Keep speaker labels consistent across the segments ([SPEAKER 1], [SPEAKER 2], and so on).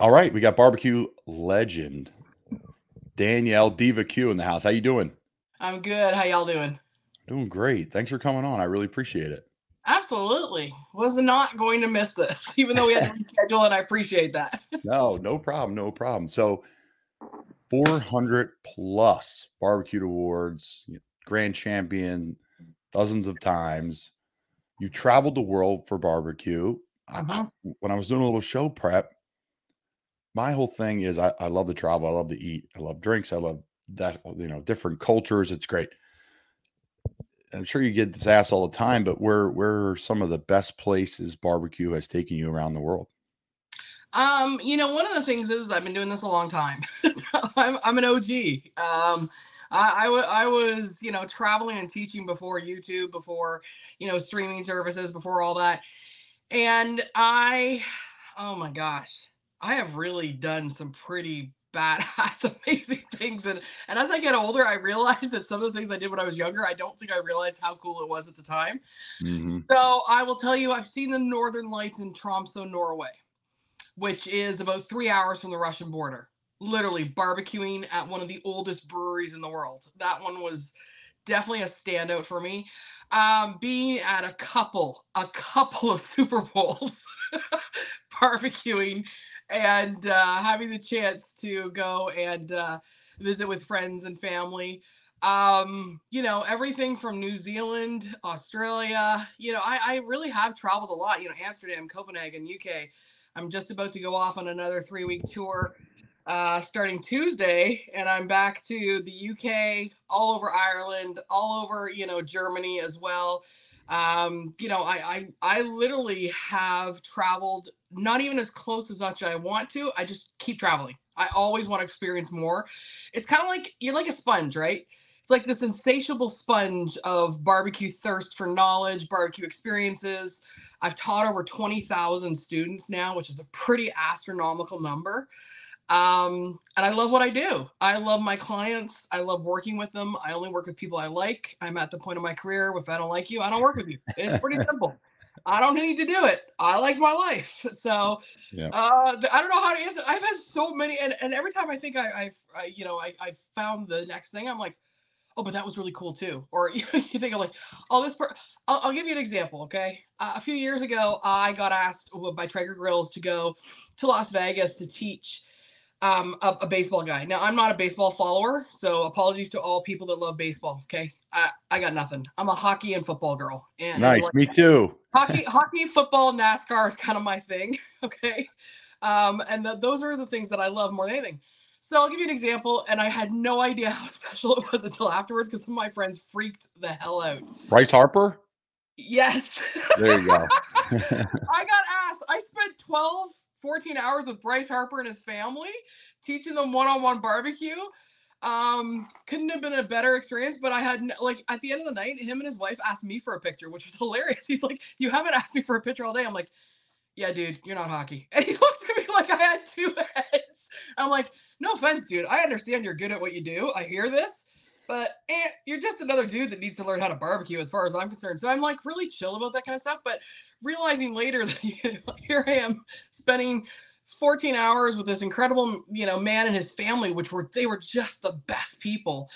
[SPEAKER 1] All right, we got barbecue legend Danielle Diva Q in the house. How you doing?
[SPEAKER 2] I'm good. How y'all doing?
[SPEAKER 1] Doing great. Thanks for coming on. I really appreciate it.
[SPEAKER 2] Absolutely. Was not going to miss this, even though we had to reschedule, and I appreciate that.
[SPEAKER 1] no, no problem. No problem. So 400 plus barbecue awards, grand champion dozens of times. You traveled the world for barbecue.
[SPEAKER 2] Uh-huh.
[SPEAKER 1] when I was doing a little show prep, my whole thing is I, I love to travel. I love to eat. I love drinks. I love that, you know, different cultures. It's great. I'm sure you get this asked all the time, but where where are some of the best places barbecue has taken you around the world?
[SPEAKER 2] Um, you know, one of the things is I've been doing this a long time. so I'm I'm an OG. Um, I, I, I was you know traveling and teaching before YouTube, before you know streaming services, before all that, and I, oh my gosh, I have really done some pretty badass, amazing things, and and as I get older, I realize that some of the things I did when I was younger, I don't think I realized how cool it was at the time.
[SPEAKER 1] Mhm.
[SPEAKER 2] So I will tell you, I've seen the Northern Lights in Tromsø, Norway, which is about three hours from the Russian border. Literally barbecuing at one of the oldest breweries in the world. That one was definitely a standout for me. Um, being at a couple, a couple of Super Bowls, barbecuing, and uh, having the chance to go and uh, visit with friends and family. Um you know everything from new zealand australia you know I, I really have traveled a lot you know amsterdam copenhagen uk i'm just about to go off on another three week tour uh starting tuesday and i'm back to the uk all over ireland all over you know germany as well um you know i i, I literally have traveled not even as close as much as i want to i just keep traveling i always want to experience more it's kind of like you're like a sponge right it's like this insatiable sponge of barbecue thirst for knowledge, barbecue experiences. I've taught over 20,000 students now, which is a pretty astronomical number. Um, and I love what I do. I love my clients. I love working with them. I only work with people I like. I'm at the point of my career. If I don't like you, I don't work with you. It's pretty simple. I don't need to do it. I like my life. So
[SPEAKER 1] Yeah.
[SPEAKER 2] uh, I don't know how to answer. I've had so many, and, and every time I think I, I've, I, you know, I, I've found the next thing, I'm like, oh, but that was really cool too. Or you, you think of like, oh, this. Per- I'll, I'll give you an example. Okay, uh, a few years ago, I got asked by Traeger Grills to go to Las Vegas to teach um, a, a baseball guy. Now, I'm not a baseball follower, so apologies to all people that love baseball. Okay, I, I got nothing. I'm a hockey and football girl. And
[SPEAKER 1] Nice. Me too.
[SPEAKER 2] hockey, hockey, football, NASCAR is kind of my thing. Okay. Um, and th- those are the things that I love more than anything. So I'll give you an example, and I had no idea how special it was until afterwards because some of my friends freaked the hell out.
[SPEAKER 1] Bryce Harper.
[SPEAKER 2] Yes.
[SPEAKER 1] There you go.
[SPEAKER 2] I got asked. I spent 12, 14 hours with Bryce Harper and his family teaching them one on one barbecue. Um, couldn't have been a better experience, but I had like at the end of the night, him and his wife asked me for a picture, which was hilarious. He's like, You haven't asked me for a picture all day. I'm like, Yeah, dude, you're not hockey. And he looked at me like I had two heads. I'm like, No offense, dude. I understand you're good at what you do. I hear this, but eh, you're just another dude that needs to learn how to barbecue, as far as I'm concerned. So I'm like really chill about that kind of stuff. But realizing later that you know, here I am spending 14 hours with this incredible you know man and his family which were they were just the best people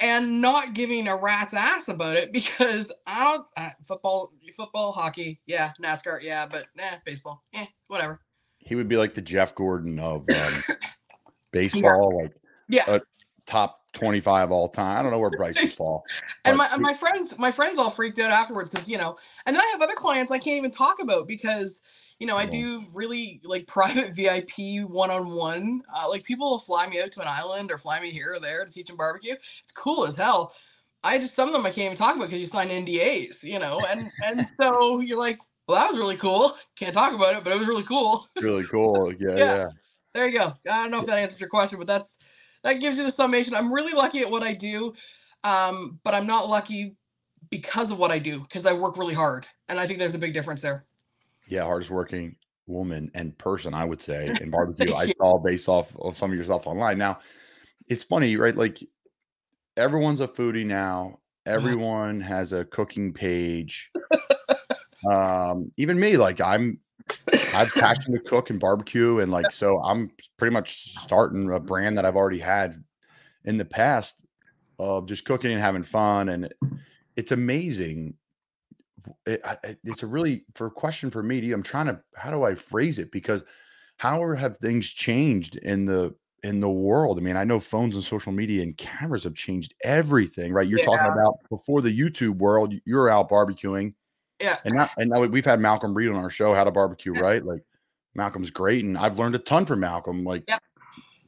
[SPEAKER 2] and not giving a rat's ass about it because I don't uh, football football hockey yeah NASCAR yeah but eh, baseball eh, whatever.
[SPEAKER 1] He would be like the Jeff Gordon of um, baseball, like
[SPEAKER 2] yeah.
[SPEAKER 1] Uh, top 25 all time. I don't know where Bryce would fall.
[SPEAKER 2] and my my friends my friends all freaked out afterwards because you know and then i have other clients i can't even talk about because you know i do really like private vip one-on-one uh, like people will fly me out to an island or fly me here or there to teach them barbecue it's cool as hell i just some of them i can't even talk about because you sign ndas you know and and so you're like well that was really cool can't talk about it but it was really cool
[SPEAKER 1] really cool. Yeah,
[SPEAKER 2] Yeah.
[SPEAKER 1] yeah.
[SPEAKER 2] there you go. I don't know if that answers your question, but that's that gives you the summation. I'm really lucky at what I do, um, but I'm not lucky because of what I do because I work really hard, and I think there's a big difference there.
[SPEAKER 1] Yeah, hardest working woman and person, I would say, in barbecue. I saw based off of some of your stuff online. Now, it's funny, right? Like everyone's a foodie now. Everyone has a cooking page. um, even me, like I'm I've passion to cook and barbecue, and like so, I'm pretty much starting a brand that I've already had in the past of just cooking and having fun, and it's amazing. It, it's a really for question for me. I'm trying to how do I phrase it because how have things changed in the in the world? I mean, I know phones and social media and cameras have changed everything, right? You're yeah. talking about before the YouTube world, you're out barbecuing
[SPEAKER 2] yeah.
[SPEAKER 1] And now, and now we've had Malcolm Reed on our show, How to Barbecue, right? Like Malcolm's great. And I've learned a ton from Malcolm, like yep.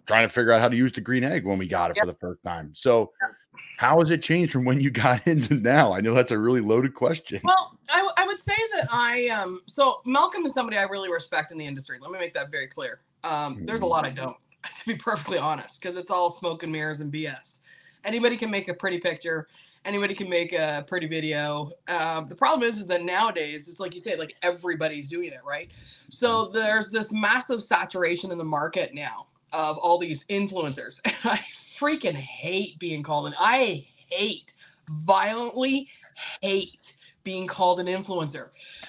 [SPEAKER 1] trying to figure out how to use the green egg when we got it yep. for the first time. So, yep. how has it changed from when you got into now? I know that's a really loaded question.
[SPEAKER 2] Well, I, I would say that I, um, so Malcolm is somebody I really respect in the industry. Let me make that very clear. Um, mm-hmm. There's a lot I don't, to be perfectly honest, because it's all smoke and mirrors and BS. Anybody can make a pretty picture anybody can make a pretty video. Um, the problem is, is that nowadays it's like you say, like everybody's doing it, right? So there's this massive saturation in the market now of all these influencers, and I freaking hate being called an. I hate violently hate being called an influencer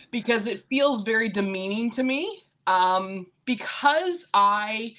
[SPEAKER 2] because it feels very demeaning to me. Um, because I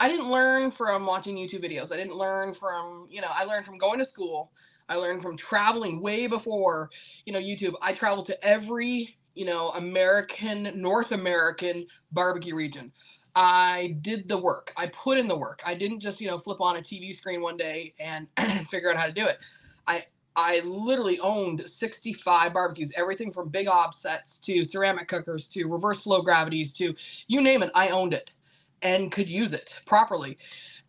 [SPEAKER 2] I didn't learn from watching YouTube videos. I didn't learn from, you know, I learned from going to school I learned from traveling way before, you know, YouTube. I traveled to every, you know, American, North American barbecue region. I did the work. I put in the work. I didn't just, you know, flip on a TV screen one day and figure out how to do it. I I literally owned 65 barbecues, everything from big offsets to ceramic cookers to reverse flow gravities to you name it, I owned it and could use it properly.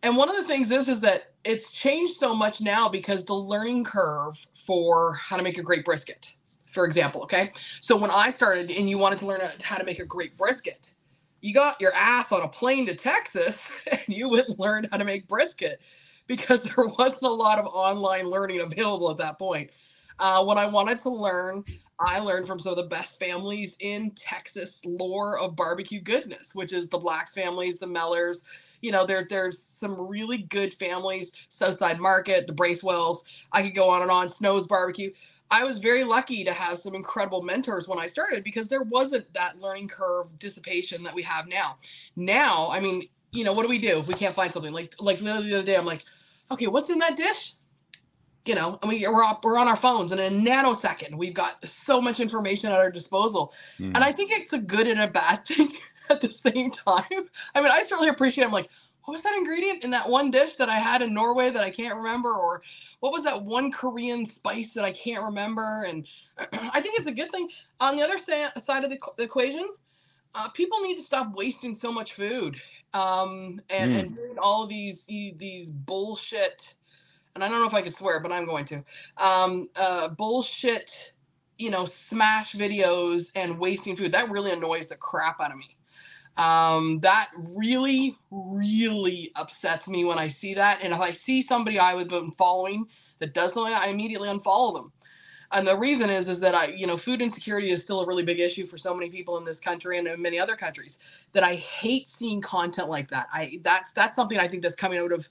[SPEAKER 2] And one of the things is is that it's changed so much now because the learning curve for how to make a great brisket, for example, okay? So when I started and you wanted to learn how to make a great brisket, you got your ass on a plane to Texas and you went and learned how to make brisket because there wasn't a lot of online learning available at that point. Uh, when I wanted to learn, I learned from some of the best families in Texas lore of barbecue goodness, which is the Blacks families, the Muellers, you know, there there's some really good families, Southside Market, the Bracewells. I could go on and on. Snow's Barbecue. I was very lucky to have some incredible mentors when I started because there wasn't that learning curve dissipation that we have now. Now, I mean, you know, what do we do if we can't find something? Like like the other day, I'm like, okay, what's in that dish? You know, and we, we're, up, we're on our phones, and in a nanosecond, we've got so much information at our disposal. Mm. And I think it's a good and a bad thing at the same time. I mean, I certainly appreciate. I'm like, what was that ingredient in that one dish that I had in Norway that I can't remember, or what was that one Korean spice that I can't remember? And I think it's a good thing. On the other side of the, the equation, uh, people need to stop wasting so much food um, and, mm. and doing all these these bullshit. And I don't know if I could swear, but I'm going to. Um, uh, bullshit, you know, smash videos and wasting food. That really annoys the crap out of me. Um, that really, really upsets me when I see that. And if I see somebody I would have been following that does something, I immediately unfollow them. And the reason is is that I, you know, food insecurity is still a really big issue for so many people in this country and in many other countries. That I hate seeing content like that. I that's that's something I think that's coming out of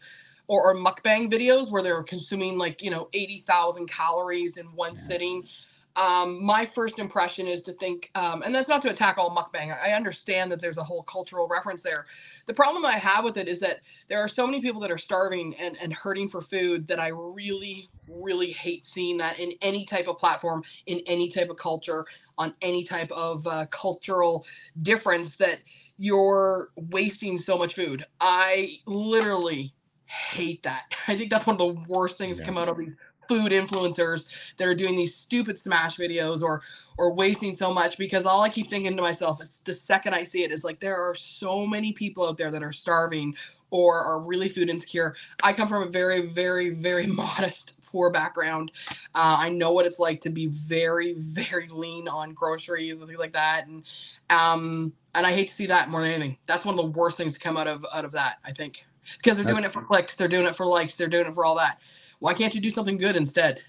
[SPEAKER 2] or, or mukbang videos where they're consuming like you know 80,000 calories in one yeah. sitting um, my first impression is to think, um, and that's not to attack all mukbang. I understand that there's a whole cultural reference there. The problem I have with it is that there are so many people that are starving and, and hurting for food that I really, really hate seeing that in any type of platform, in any type of culture, on any type of uh, cultural difference that you're wasting so much food. I literally hate that. I think that's one of the worst things yeah. to come out of these food influencers that are doing these stupid smash videos or or wasting so much because all I keep thinking to myself is the second I see it is like there are so many people out there that are starving or are really food insecure. I come from a very, very, very modest, poor background. Uh, I know what it's like to be very, very lean on groceries and things like that, and um, and I hate to see that more than anything. That's one of the worst things to come out of out of that. I think because they're That's doing it for clicks, they're doing it for likes, they're doing it for all that. Why can't you do something good instead?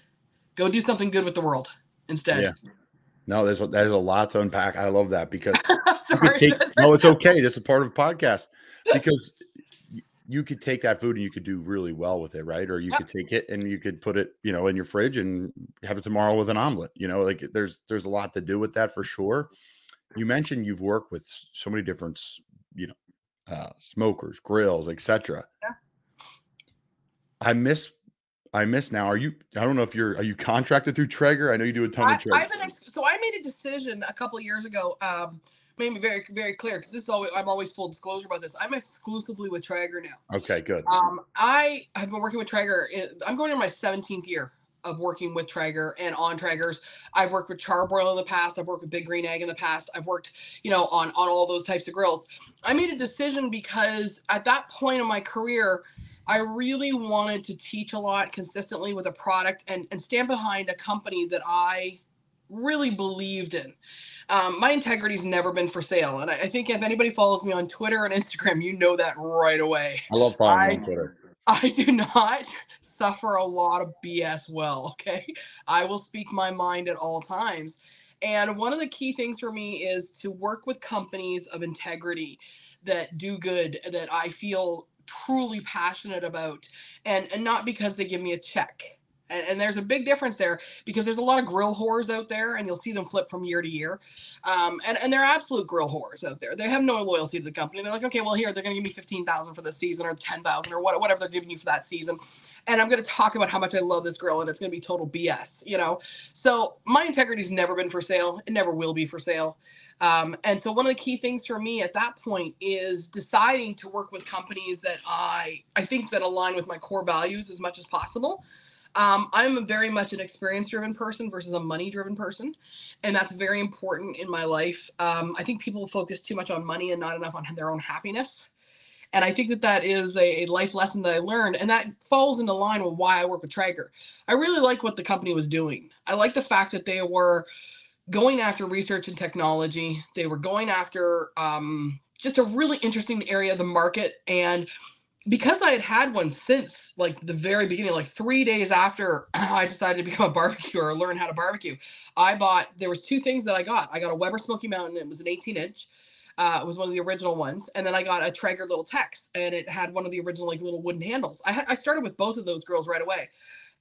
[SPEAKER 2] Go do something good with the world instead.
[SPEAKER 1] Yeah. No, there's a, there's a lot to unpack. I love that because take, no, it's okay. This is part of a podcast because you could take that food and you could do really well with it, right? Or you yep. could take it and you could put it, you know, in your fridge and have it tomorrow with an omelet. You know, like there's there's a lot to do with that for sure. you mentioned you've worked with so many different, you know, uh, smokers, grills, etc.
[SPEAKER 2] Yeah.
[SPEAKER 1] I miss I miss now. Are you? I don't know if you're. Are you contracted through Traeger? I know you do a ton
[SPEAKER 2] I,
[SPEAKER 1] of Traeger.
[SPEAKER 2] I've been ex- so I made a decision a couple of years ago. Um, made me very very clear because this is always I'm always full disclosure about this. I'm exclusively with Traeger now.
[SPEAKER 1] okay, good.
[SPEAKER 2] Um, I have been working with Traeger. I'm going to my 17th year of working with Traeger and on Traegers. I've worked with Charbroil in the past. I've worked with Big Green Egg in the past. I've worked, you know, on on all those types of grills. I made a decision because at that point in my career, I really wanted to teach a lot consistently with a product and and stand behind a company that I really believed in. Um, my integrity's never been for sale, and I, I think if anybody follows me on Twitter and Instagram, you know that right away.
[SPEAKER 1] I love following
[SPEAKER 2] I-
[SPEAKER 1] on Twitter.
[SPEAKER 2] I do not suffer a lot of BS well, okay? I will speak my mind at all times. And one of the key things for me is to work with companies of integrity that do good, that I feel truly passionate about, and, and not because they give me a check. And, and there's a big difference there because there's a lot of grill whores out there, and you'll see them flip from year to year. Um, and, and they're absolute grill whores out there. They have no loyalty to the company. They're like, okay, well, here, they're going to give me 15000 for this season or 10000 or what, whatever they're giving you for that season. And I'm going to talk about how much I love this grill and it's going to be total BS, you know? So my integrity's never been for sale. It never will be for sale. Um, and so one of the key things for me at that point is deciding to work with companies that I, I think that align with my core values as much as possible. Um, I'm very much an experience driven person versus a money driven person. And that's very important in my life. Um, I think people focus too much on money and not enough on their own happiness. And I think that that is a, a life lesson that I learned. And that falls into line with why I work with Traeger. I really like what the company was doing. I like the fact that they were going after research and technology, they were going after um, just a really interesting area of the market. And because I had had one since like the very beginning, like three days after I decided to become a barbecuer or learn how to barbecue, I bought. There was two things that I got. I got a Weber Smoky Mountain. It was an 18 inch. Uh, it was one of the original ones, and then I got a Traeger little Tex, and it had one of the original like little wooden handles. I had, I started with both of those grills right away,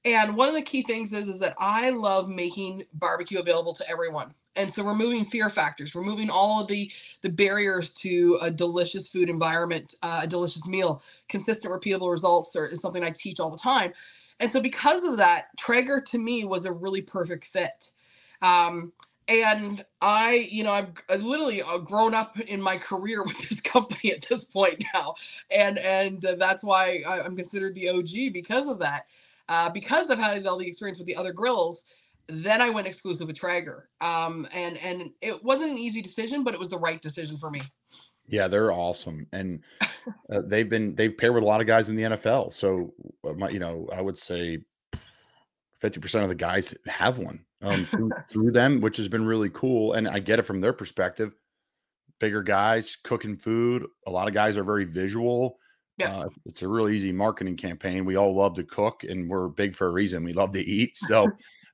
[SPEAKER 2] and one of the key things is is that I love making barbecue available to everyone. And so removing fear factors, removing all of the the barriers to a delicious food environment, uh, a delicious meal, consistent, repeatable results, or is something I teach all the time. And so because of that, Traeger to me was a really perfect fit. Um, and I, you know, I've, I've literally uh, grown up in my career with this company at this point now, and and uh, that's why I, I'm considered the OG because of that. Uh, because I've had all the experience with the other grills, then I went exclusive with Traeger. Um, and and it wasn't an easy decision, but it was the right decision for me.
[SPEAKER 1] Yeah, they're awesome, and uh, they've been they've paired with a lot of guys in the NFL. So, uh, my, you know, I would say fifty percent of the guys have one um, through, through them, which has been really cool. And I get it from their perspective. Bigger guys cooking food. A lot of guys are very visual.
[SPEAKER 2] Yeah.
[SPEAKER 1] Uh, it's a real easy marketing campaign. We all love to cook, and we're big for a reason. We love to eat. So,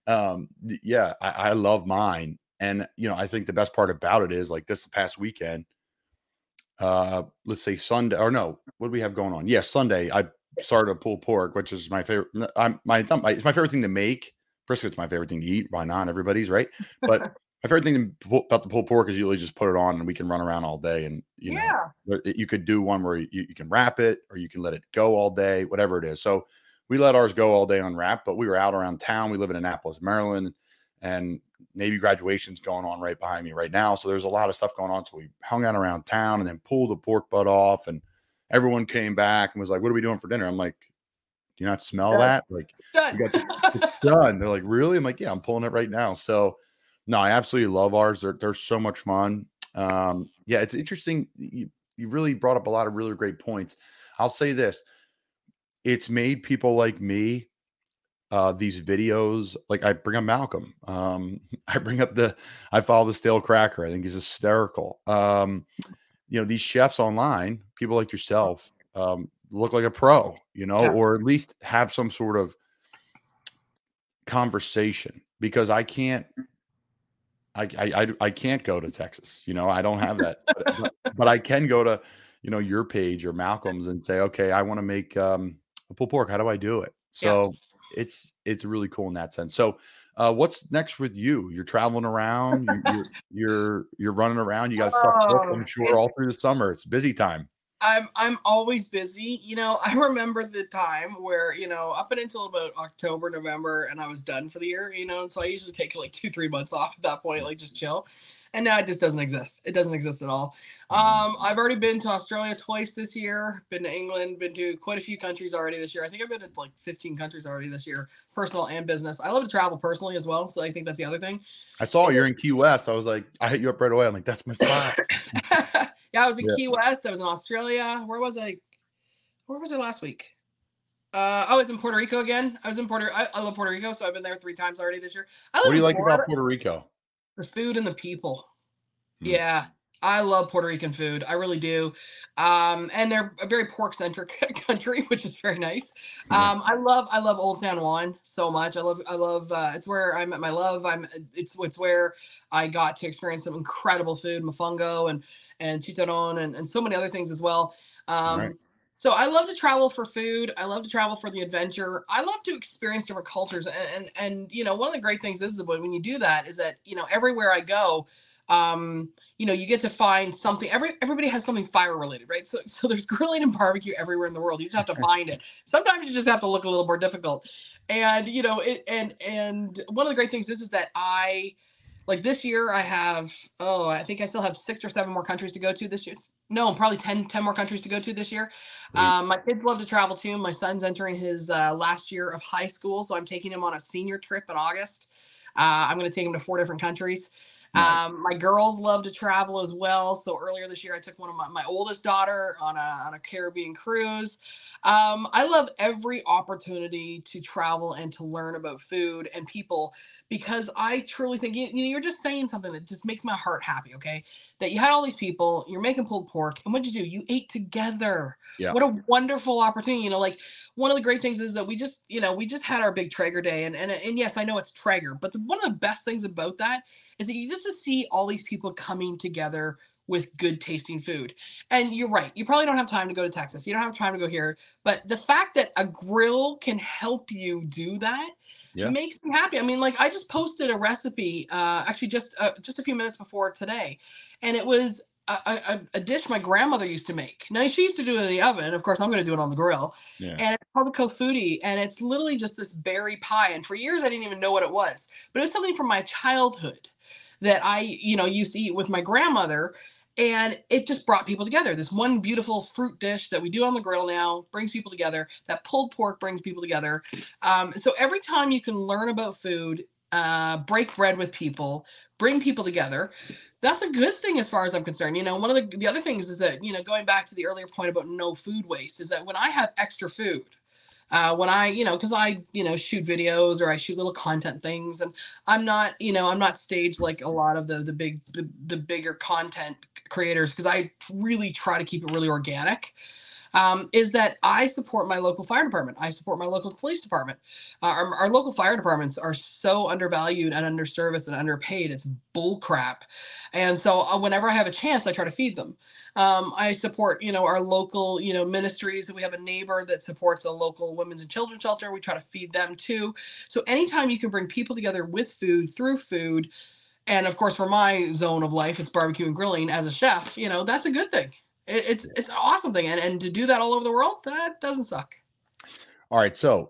[SPEAKER 1] um, yeah, I, I love mine. And you know, I think the best part about it is like this past weekend. Uh, let's say Sunday or no, what do we have going on? Yes, Sunday. I started a pulled pork, which is my favorite. I'm my, it's my favorite thing to make. Brisket's my favorite thing to eat. Why not? Everybody's right. But my favorite thing about the pulled pork is usually just put it on and we can run around all day. And you know,
[SPEAKER 2] yeah.
[SPEAKER 1] but you could do one where you, you can wrap it or you can let it go all day, whatever it is. So we let ours go all day unwrapped, but we were out around town. We live in Annapolis, Maryland, and Navy graduation's going on right behind me right now. So there's a lot of stuff going on. So we hung out around town and then pulled the pork butt off, and everyone came back and was like, "What are we doing for dinner?" I'm like, "Do you not smell
[SPEAKER 2] Yeah.
[SPEAKER 1] that?" Like
[SPEAKER 2] Done.
[SPEAKER 1] you got it's done. They're like, really? I'm like, yeah, I'm pulling it right now. So, no, I absolutely love ours. They're they're so much fun. Um, yeah, it's interesting. You, you really brought up a lot of really great points. I'll say this: it's made people like me. Uh, these videos, like I bring up Malcolm. Um, I bring up the I follow the Stalekracker. I think he's hysterical. Um, you know, these chefs online, people like yourself, um, look like a pro, you know,
[SPEAKER 2] Yeah.
[SPEAKER 1] or at least have some sort of conversation because I can't I, I I I can't go to Texas. You know, I don't have that, but, but, I can go to you know your page or Malcolm's and say, okay, I want to make um, a pulled pork. How do I do it?
[SPEAKER 2] Yeah.
[SPEAKER 1] So it's it's really cool in that sense. So Uh, what's next with you? You're traveling around. You, you're, you're you're running around. You got stuff booked, I'm
[SPEAKER 2] Oh,
[SPEAKER 1] sure all through the summer. It's busy time.
[SPEAKER 2] I'm I'm always busy. You know, I remember the time where, you know, up and until about October, November, and I was done for the year, you know, and so I usually take like two, three months off at that point, like just chill. And now it just doesn't exist. It doesn't exist at all. Um, I've already been to Australia twice this year, been to England, been to quite a few countries already this year. I think I've been to like 15 countries already this year, personal and business. I love to travel personally as well. So I think that's the other thing.
[SPEAKER 1] I saw you're in Key West. I was like, I hit you up right away. I'm like, that's my spot.
[SPEAKER 2] yeah, I was in
[SPEAKER 1] Yeah.
[SPEAKER 2] Key West. I was in Australia. Where was I? Where was I last week? Uh, I was in Puerto Rico again. I was in Puerto. I, I love Puerto Rico, so I've been there three times already this year. I
[SPEAKER 1] what do you like
[SPEAKER 2] Florida.
[SPEAKER 1] about Puerto Rico?
[SPEAKER 2] the food and the people?
[SPEAKER 1] Hmm.
[SPEAKER 2] Yeah, I love Puerto Rican food. I really do. Um, and they're a very pork centric country, which is very nice. Um, I love I love Old San Juan so much. I love I love uh, it's where I met my love. I'm it's it's where I got to experience some incredible food, mofongo and and chicharron and, and so many other things as well. Um,
[SPEAKER 1] Right.
[SPEAKER 2] So I love to travel for food. I love to travel for the adventure. I love to experience different cultures. And and, and you know, one of the great things is that when you do that is that you know everywhere I go, um, you know, you get to find something. Every everybody has something fire related, right? So so there's grilling and barbecue everywhere in the world. You just have to find it. Sometimes you just have to look a little more difficult. And you know, it and and one of the great things is is that I like this year I have oh I think I still have six or seven more countries to go to this year. No, probably 10, 10 more countries to go to this year. Um, my kids love to travel too. My son's entering his uh, last year of high school, so I'm taking him on a senior trip in August. Uh, I'm going to take him to four different countries. Um, my girls love to travel as well. So earlier this year, I took one of my, my oldest daughter on a, on a Caribbean cruise. Um, I love every opportunity to travel and to learn about food and people because I truly think you, you know you're just saying something that just makes my heart happy. Okay, that you had all these people, you're making pulled pork, and what'd you do? You ate together.
[SPEAKER 1] Yeah.
[SPEAKER 2] What a wonderful opportunity. You know, like one of the great things is that we just, you know, we just had our big Traeger day, and and and yes, I know it's Traeger, but the, one of the best things about that is that you just to see all these people coming together with good tasting food. And you're right, you probably don't have time to go to Texas. You don't have time to go here, but the fact that a grill can help you do that
[SPEAKER 1] Yeah.
[SPEAKER 2] makes me happy. I mean, like I just posted a recipe, uh, actually just uh, just a few minutes before today, and it was a, a, a dish my grandmother used to make. Now she used to do it in the oven. Of course, I'm going to do it on the grill,
[SPEAKER 1] Yeah.
[SPEAKER 2] and it's called a clafouti, and it's literally just this berry pie. And for years, I didn't even know what it was, but it was something from my childhood that I, you know, used to eat with my grandmother. And it just brought people together. This one beautiful fruit dish that we do on the grill now brings people together. That pulled pork brings people together. Um, so every time you can learn about food, uh, break bread with people, bring people together, that's a good thing as far as I'm concerned. You know, one of the, the other things is that, you know, going back to the earlier point about no food waste, is that when I have extra food, uh, when I, you know, because I, you know, shoot videos or I shoot little content things, and I'm not, you know, I'm not staged like a lot of the the big the, the bigger content creators because I really try to keep it really organic. Um, is that I support my local fire department. I support my local police department. Uh, our, our local fire departments are so undervalued and underserviced and underpaid. It's bull crap. And so uh, whenever I have a chance, I try to feed them. Um, I support, you know, our local, you know, ministries. We have a neighbor that supports a local women's and children's shelter. We try to feed them too. So anytime you can bring people together with food through food, and of course for my zone of life, it's barbecue and grilling as a chef. You know, that's a good thing. It, it's it's an awesome thing, and and to do that all over the world, that doesn't suck.
[SPEAKER 1] All right, so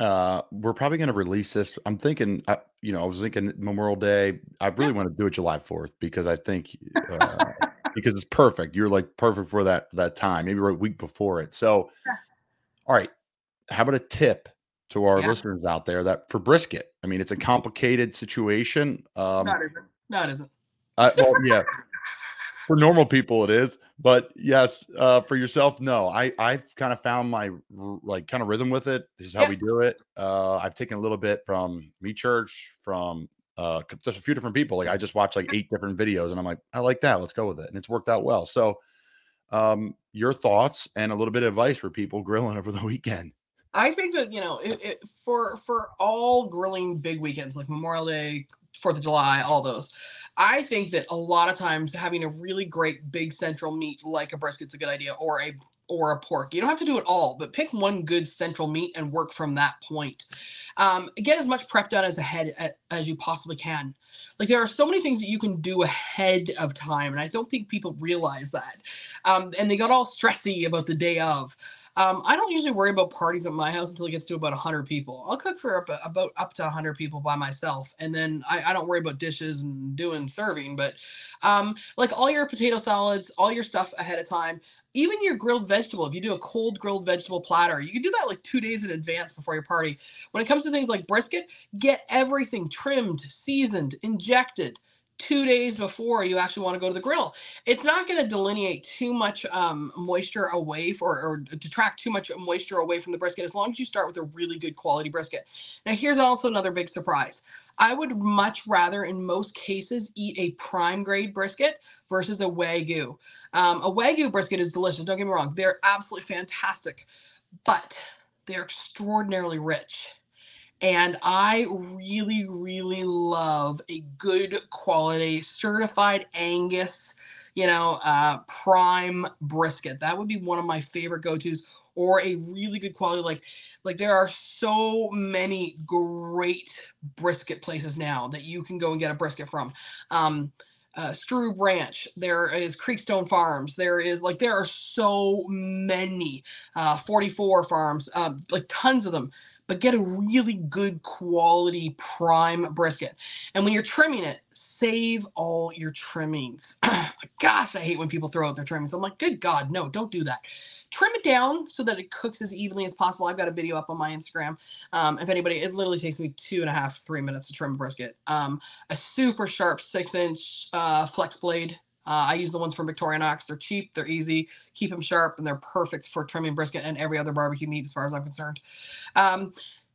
[SPEAKER 1] uh we're probably going to release this. I'm thinking, uh, you know, I was thinking Memorial Day. I really want to do it July 4th because I think uh, because it's perfect. You're like perfect for that that time. Maybe we're a week before it. So, all right, how about a tip to our
[SPEAKER 2] Yeah.
[SPEAKER 1] listeners out there that for brisket? I mean, it's a complicated situation. Um,
[SPEAKER 2] no, it isn't. No, it isn't.
[SPEAKER 1] uh, well, yeah. For normal people, it is, but yes, uh, for yourself, no. I I've kind of found my like kind of rhythm with it. This is how
[SPEAKER 2] Yeah.
[SPEAKER 1] we do it. Uh, I've taken a little bit from Meat Church, from uh, just a few different people. Like I just watched like eight different videos, and I'm like, I like that. Let's go with it, and it's worked out well. So, um, your thoughts and a little bit of advice for people grilling over the weekend.
[SPEAKER 2] I think that you know, it, it, for for all grilling big weekends like Memorial Day, Fourth of July, all those, I think that a lot of times having a really great big central meat like a brisket's a good idea, or a or a pork. You don't have to do it all, but pick one good central meat and work from that point. Um, get as much prep done as ahead as you possibly can. Like there are so many things that you can do ahead of time, and I don't think people realize that. Um, and they got all stressy about the day of. Um, I don't usually worry about parties at my house until it gets to about 100 people. I'll cook for about, about up to 100 people by myself, and then I, I don't worry about dishes and doing serving. But um, like all your potato salads, all your stuff ahead of time even your grilled vegetable, if you do a cold grilled vegetable platter, you can do that like two days in advance before your party. When it comes to things like brisket, get everything trimmed, seasoned, injected two days before you actually want to go to the grill. It's not going to delineate too much um, moisture away for, or detract too much moisture away from the brisket as long as you start with a really good quality brisket. Now, here's also another big surprise. I would much rather, in most cases, eat a prime grade brisket versus a Wagyu. Um, a Wagyu brisket is delicious. Don't get me wrong; they're absolutely fantastic, but they're extraordinarily rich. And I really, really love a good quality certified Angus, you know, uh, prime brisket. That would be one of my favorite go tos, or a really good quality like like there are so many great brisket places now that you can go and get a brisket from. Um, uh, Strube Ranch, there is Creekstone Farms, there is like there are so many uh, 44 farms, um, like tons of them. But get a really good quality prime brisket. And when you're trimming it, save all your trimmings. Gosh, I hate when people throw out their trimmings. I'm like, good God, no, don't do that trim it down so that it cooks as evenly as possible. I've got a video up on my Instagram. Um, if anybody, it literally takes me two and a half, three minutes to trim a brisket. Um, a super sharp six inch uh, flex blade. Uh, I use the ones from Victorinox. They're cheap, they're easy, keep them sharp, and they're perfect for trimming brisket and every other barbecue meat, as far as I'm concerned. Um,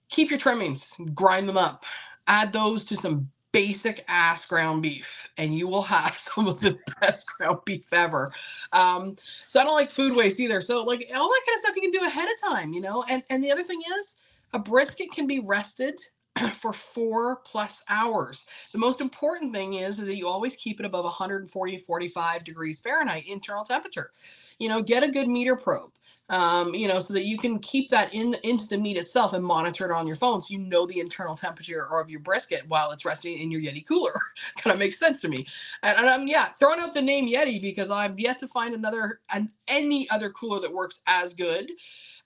[SPEAKER 2] keep your trimmings, grind them up, add those to some basic ass ground beef and you will have some of the best ground beef ever um, so i don't like food waste either so like all that kind of stuff you can do ahead of time you know and and the other thing is a brisket can be rested for four plus hours the most important thing is, is that you always keep it above 140 45 degrees fahrenheit internal temperature you know get a good meter probe um, you know, so that you can keep that in into the meat itself and monitor it on your phone, so you know the internal temperature of your brisket while it's resting in your Yeti cooler. kind of makes sense to me. And, and I'm yeah throwing out the name Yeti because I've yet to find another and any other cooler that works as good.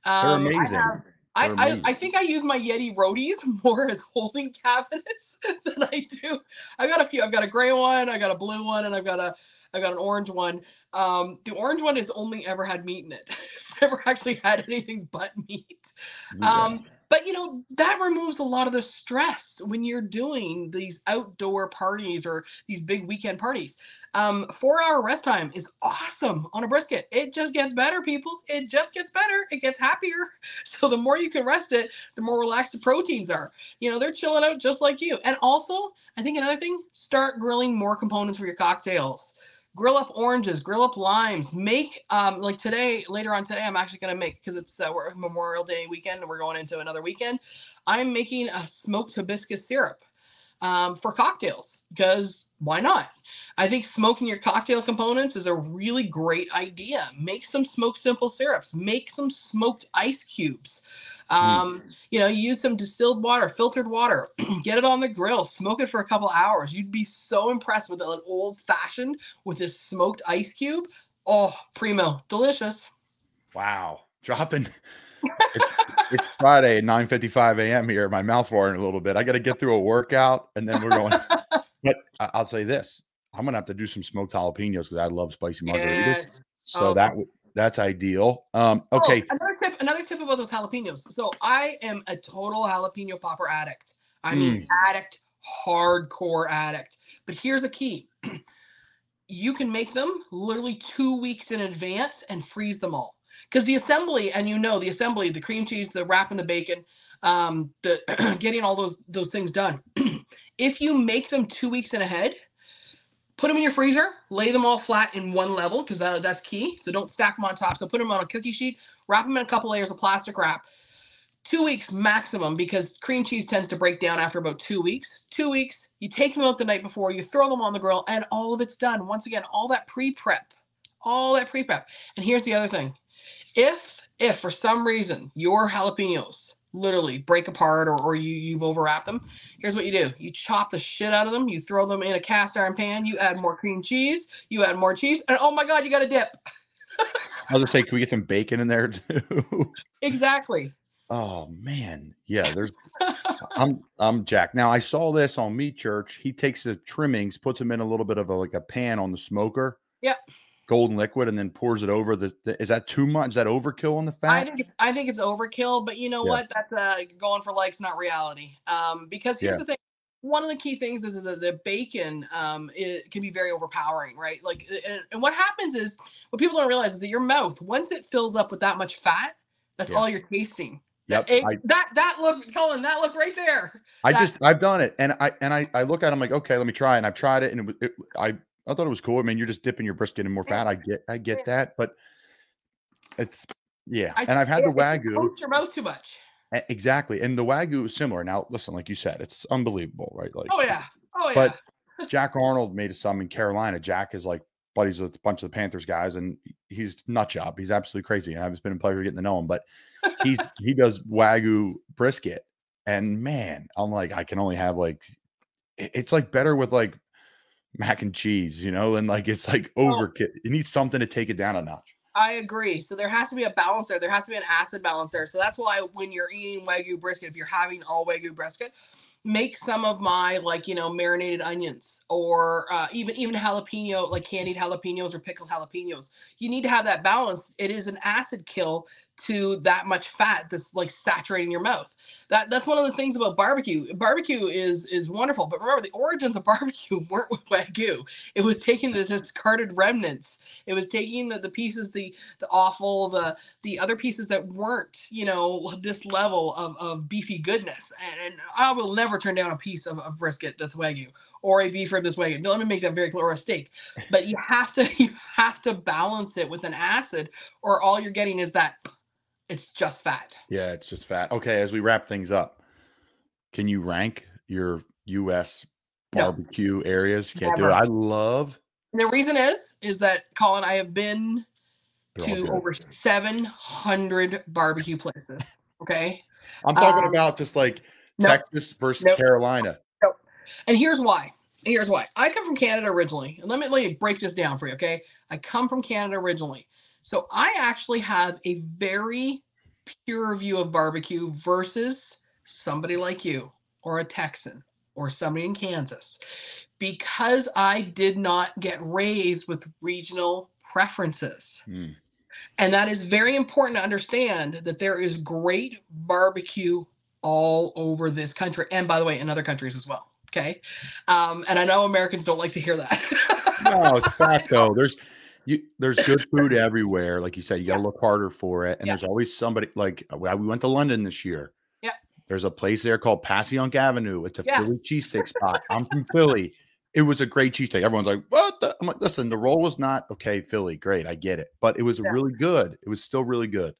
[SPEAKER 1] Um, They're amazing.
[SPEAKER 2] I, have, I, I, I, think I use my Yeti roadies more as holding cabinets than I do. I've got a few. I've got a gray one, I've got a blue one, and I've got a I got an orange one. Um, the orange one has only ever had meat in it. it's never actually had anything but meat. Um, but you know that removes a lot of the stress when you're doing these outdoor parties or these big weekend parties. Um, four hour rest time is awesome on a brisket. It just gets better, people. It just gets better. It gets happier. So the more you can rest it, the more relaxed the proteins are. You know they're chilling out just like you. And also, I think another thing: start grilling more components for your cocktails grill up oranges, grill up limes, make um like today, later on today, I'm actually gonna make because it's uh, Memorial Day weekend and we're going into another weekend. I'm making a smoked hibiscus syrup um, for cocktails because why not? I think smoking your cocktail components is a really great idea. Make some smoked simple syrups, make some smoked ice cubes. Mm. Um, mm. You know, use some distilled water, filtered water, get it on the grill, smoke it for a couple hours. You'd be so impressed with an old fashioned with this smoked ice cube. Oh, primo, delicious.
[SPEAKER 1] Wow, dropping. it's, it's Friday at 9:55 a.m. here. My mouth's watering a little bit. I got to get through a workout, and then we're going. but I'll say this: I'm gonna have to do some smoked jalapenos because I love spicy margaritas. Yes. So oh. that that's ideal. Um, oh, okay.
[SPEAKER 2] Oh, tip, another tip about those jalapenos. So I am a total jalapeno popper addict. I mean, mm. addict, hardcore addict. But here's a key. you can make them literally two weeks in advance and freeze them all. Because the assembly, and you know the assembly, the cream cheese, the wrap and the bacon, um, the getting all those those things done. if you make them two weeks in ahead, put them in your freezer, lay them all flat in one level because that, that's key. So don't stack them on top. So put them on a cookie sheet, wrap them in a couple layers of plastic wrap. Two weeks maximum because cream cheese tends to break down after about two weeks. Two weeks, you take them out the night before, you throw them on the grill, and all of it's done. Once again, all that pre prep, all that pre prep. And here's the other thing If if for some reason your jalapenos literally break apart or, or you you've overwrapped them, here's what you do: you chop the shit out of them, you throw them in a cast iron pan, you add more cream cheese, you add more cheese, and oh my god, you got a dip.
[SPEAKER 1] I was gonna say, can we get some bacon in there too?
[SPEAKER 2] exactly.
[SPEAKER 1] Oh man, yeah. There's, I'm, I'm Jack. Now I saw this on Meat Church. He takes the trimmings, puts them in a little bit of a like a pan on the smoker.
[SPEAKER 2] Yep.
[SPEAKER 1] Golden liquid, and then pours it over. The, the is that too much? Is that overkill on the fat?
[SPEAKER 2] I think it's I think it's overkill, but you know
[SPEAKER 1] Yeah.
[SPEAKER 2] what? That's uh, going for likes, not reality. Um, because here's
[SPEAKER 1] Yeah.
[SPEAKER 2] the thing. One of the key things is that the bacon um, it can be very overpowering, right? Like, and, and what happens is what people don't realize is that your mouth, once it fills up with that much fat, that's
[SPEAKER 1] Yeah.
[SPEAKER 2] all you're tasting.
[SPEAKER 1] Yep.
[SPEAKER 2] It-
[SPEAKER 1] I,
[SPEAKER 2] that that look, Colin, that look right there.
[SPEAKER 1] I
[SPEAKER 2] that-
[SPEAKER 1] just I've done it, and I and I I look at them like okay, let me try, and I've tried it, and it, it I I thought it was cool. I mean, you're just dipping your brisket in more fat. I get I get that, but it's yeah,
[SPEAKER 2] I-
[SPEAKER 1] and I've had the wagyu.
[SPEAKER 2] your mouth too much.
[SPEAKER 1] Exactly. And the Wagyu is similar. Now, listen, like you said, it's unbelievable, right? Like,
[SPEAKER 2] Oh yeah. Oh yeah.
[SPEAKER 1] But Jack Arnold made some in Carolina. Jack is like buddies with a bunch of the Panthers guys, and he's nut job. He's absolutely crazy. And I've been a pleasure getting to know him, but he's he does Wagyu brisket. And man, I'm like, I can only have like it's like better with like mac and cheese, you know, and like it's like overkill. You need something to take it down a notch.
[SPEAKER 2] I agree. So there has to be a balance there. There has to be an acid balance there. So that's why when you're eating wagyu brisket, if you're having all wagyu brisket, make some of my like you know marinated onions or uh, even even jalapeno like candied jalapenos or pickled jalapenos. You need to have that balance. It is an acid kill to that much fat that's like saturating your mouth. That that's one of the things about barbecue. Barbecue is is wonderful, but remember the origins of barbecue weren't with wagyu. It was taking the discarded remnants. It was taking the, the pieces, the the offal, the the other pieces that weren't, you know, this level of, of beefy goodness. And, and I will never turn down a piece of, of brisket that's wagyu or a beef rib that's wagyu. No, let me make that very clear, or a steak. But you have to you have to balance it with an acid, or all you're getting is that it's just fat.
[SPEAKER 1] Yeah, it's just fat. Okay, as we wrap things up, can you rank your U.S.
[SPEAKER 2] No.
[SPEAKER 1] barbecue areas? You can't do it. I love.
[SPEAKER 2] And the reason is, is that Colin, I have been
[SPEAKER 1] they're
[SPEAKER 2] to over 700 barbecue places. Okay.
[SPEAKER 1] I'm talking
[SPEAKER 2] um,
[SPEAKER 1] about just like
[SPEAKER 2] nope.
[SPEAKER 1] Texas versus
[SPEAKER 2] Nope.
[SPEAKER 1] Carolina.
[SPEAKER 2] And here's why. Here's why. I come from Canada originally. And let me, let me break this down for you, okay? I come from Canada originally. So I actually have a very pure view of barbecue versus somebody like you or a Texan or somebody in Kansas because I did not get raised with regional preferences.
[SPEAKER 1] Hmm.
[SPEAKER 2] And that is very important to understand that there is great barbecue all over this country. And by the way, in other countries as well. Okay. Um, and I know Americans don't like to hear that.
[SPEAKER 1] No, it's fact though. There's you. There's good food everywhere. Like you said, you got to look harder for it. And
[SPEAKER 2] Yeah.
[SPEAKER 1] there's always somebody. Like uh, we went to London this year.
[SPEAKER 2] Yeah.
[SPEAKER 1] There's a place there called Passyunk Avenue. It's a
[SPEAKER 2] Yeah.
[SPEAKER 1] Philly cheesesteak spot. I'm from Philly. It was a great cheesesteak. Everyone's like, "What?" The? I'm like, "Listen, the roll was not okay. Philly, great, I get it, but it was
[SPEAKER 2] Yeah.
[SPEAKER 1] really good. It was still really good."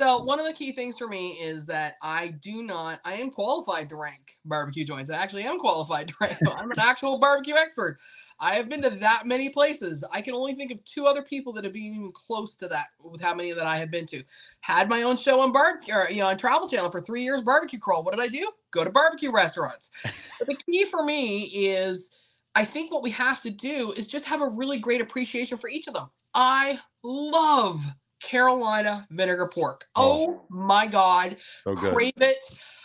[SPEAKER 2] So one of the key things for me is that I do not, I am qualified to rank barbecue joints. I actually am qualified to rank. I'm an actual barbecue expert. I have been to that many places. I can only think of two other people that have been even close to that with how many that I have been to. Had my own show on barbecue, or, you know, on Travel Channel for three years. Barbecue crawl. What did I do? Go to barbecue restaurants. but the key for me is, I think what we have to do is just have a really great appreciation for each of them. I love Carolina vinegar pork.
[SPEAKER 1] Oh.
[SPEAKER 2] Oh my God.
[SPEAKER 1] So.
[SPEAKER 2] Crave it.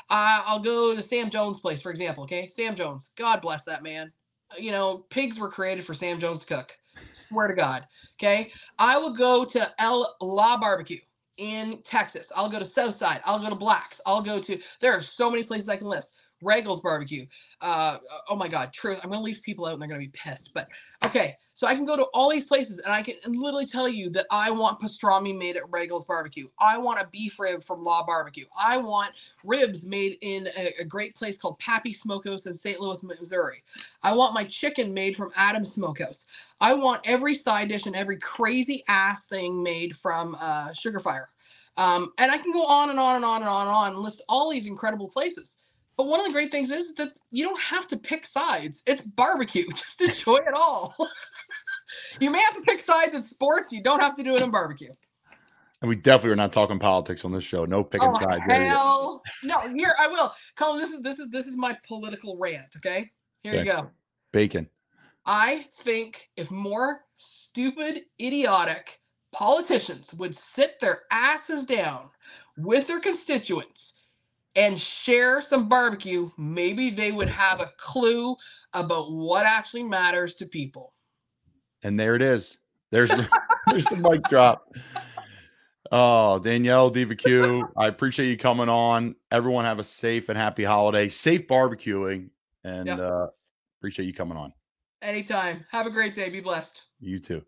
[SPEAKER 2] Uh, I'll go to Sam Jones' place, for example. Okay. Sam Jones. God bless that man. You know, pigs were created for Sam Jones to cook. Swear to God. Okay. I will go to El La Barbecue in Texas. I'll go to Southside. I'll go to Blacks. I'll go to, there are so many places I can list. Regal's Barbecue. Uh, oh my God. True. I'm going to leave people out and they're going to be pissed. But okay. So I can go to all these places and I can literally tell you that I want pastrami made at Regal's Barbecue. I want a beef rib from La Barbecue. I want ribs made in a, a great place called Pappy Smokehouse in St. Louis, Missouri. I want my chicken made from Adams Smokehouse. I want every side dish and every crazy ass thing made from uh, Sugarfire. Um, and I can go on and on and on and on and on and list all these incredible places. But one of the great things is that you don't have to pick sides. It's barbecue. Just enjoy it all. you may have to pick sides in sports. You don't have to do it in barbecue.
[SPEAKER 1] And we definitely are not talking politics on this show. No picking
[SPEAKER 2] Oh,
[SPEAKER 1] sides.
[SPEAKER 2] hell no! Here I will, Colin. This is this is this is my political rant. Okay, here you go.
[SPEAKER 1] Bacon.
[SPEAKER 2] I think if more stupid, idiotic politicians would sit their asses down with their constituents and share some barbecue, maybe they would have a clue about what actually matters to people.
[SPEAKER 1] And there it is. There's the, there's the mic drop. Oh, Danielle Diva Q, I appreciate you coming on. Everyone have a safe and happy holiday. Safe barbecuing. And uh appreciate you coming on.
[SPEAKER 2] Anytime. Have a great day. Be blessed.
[SPEAKER 1] You too.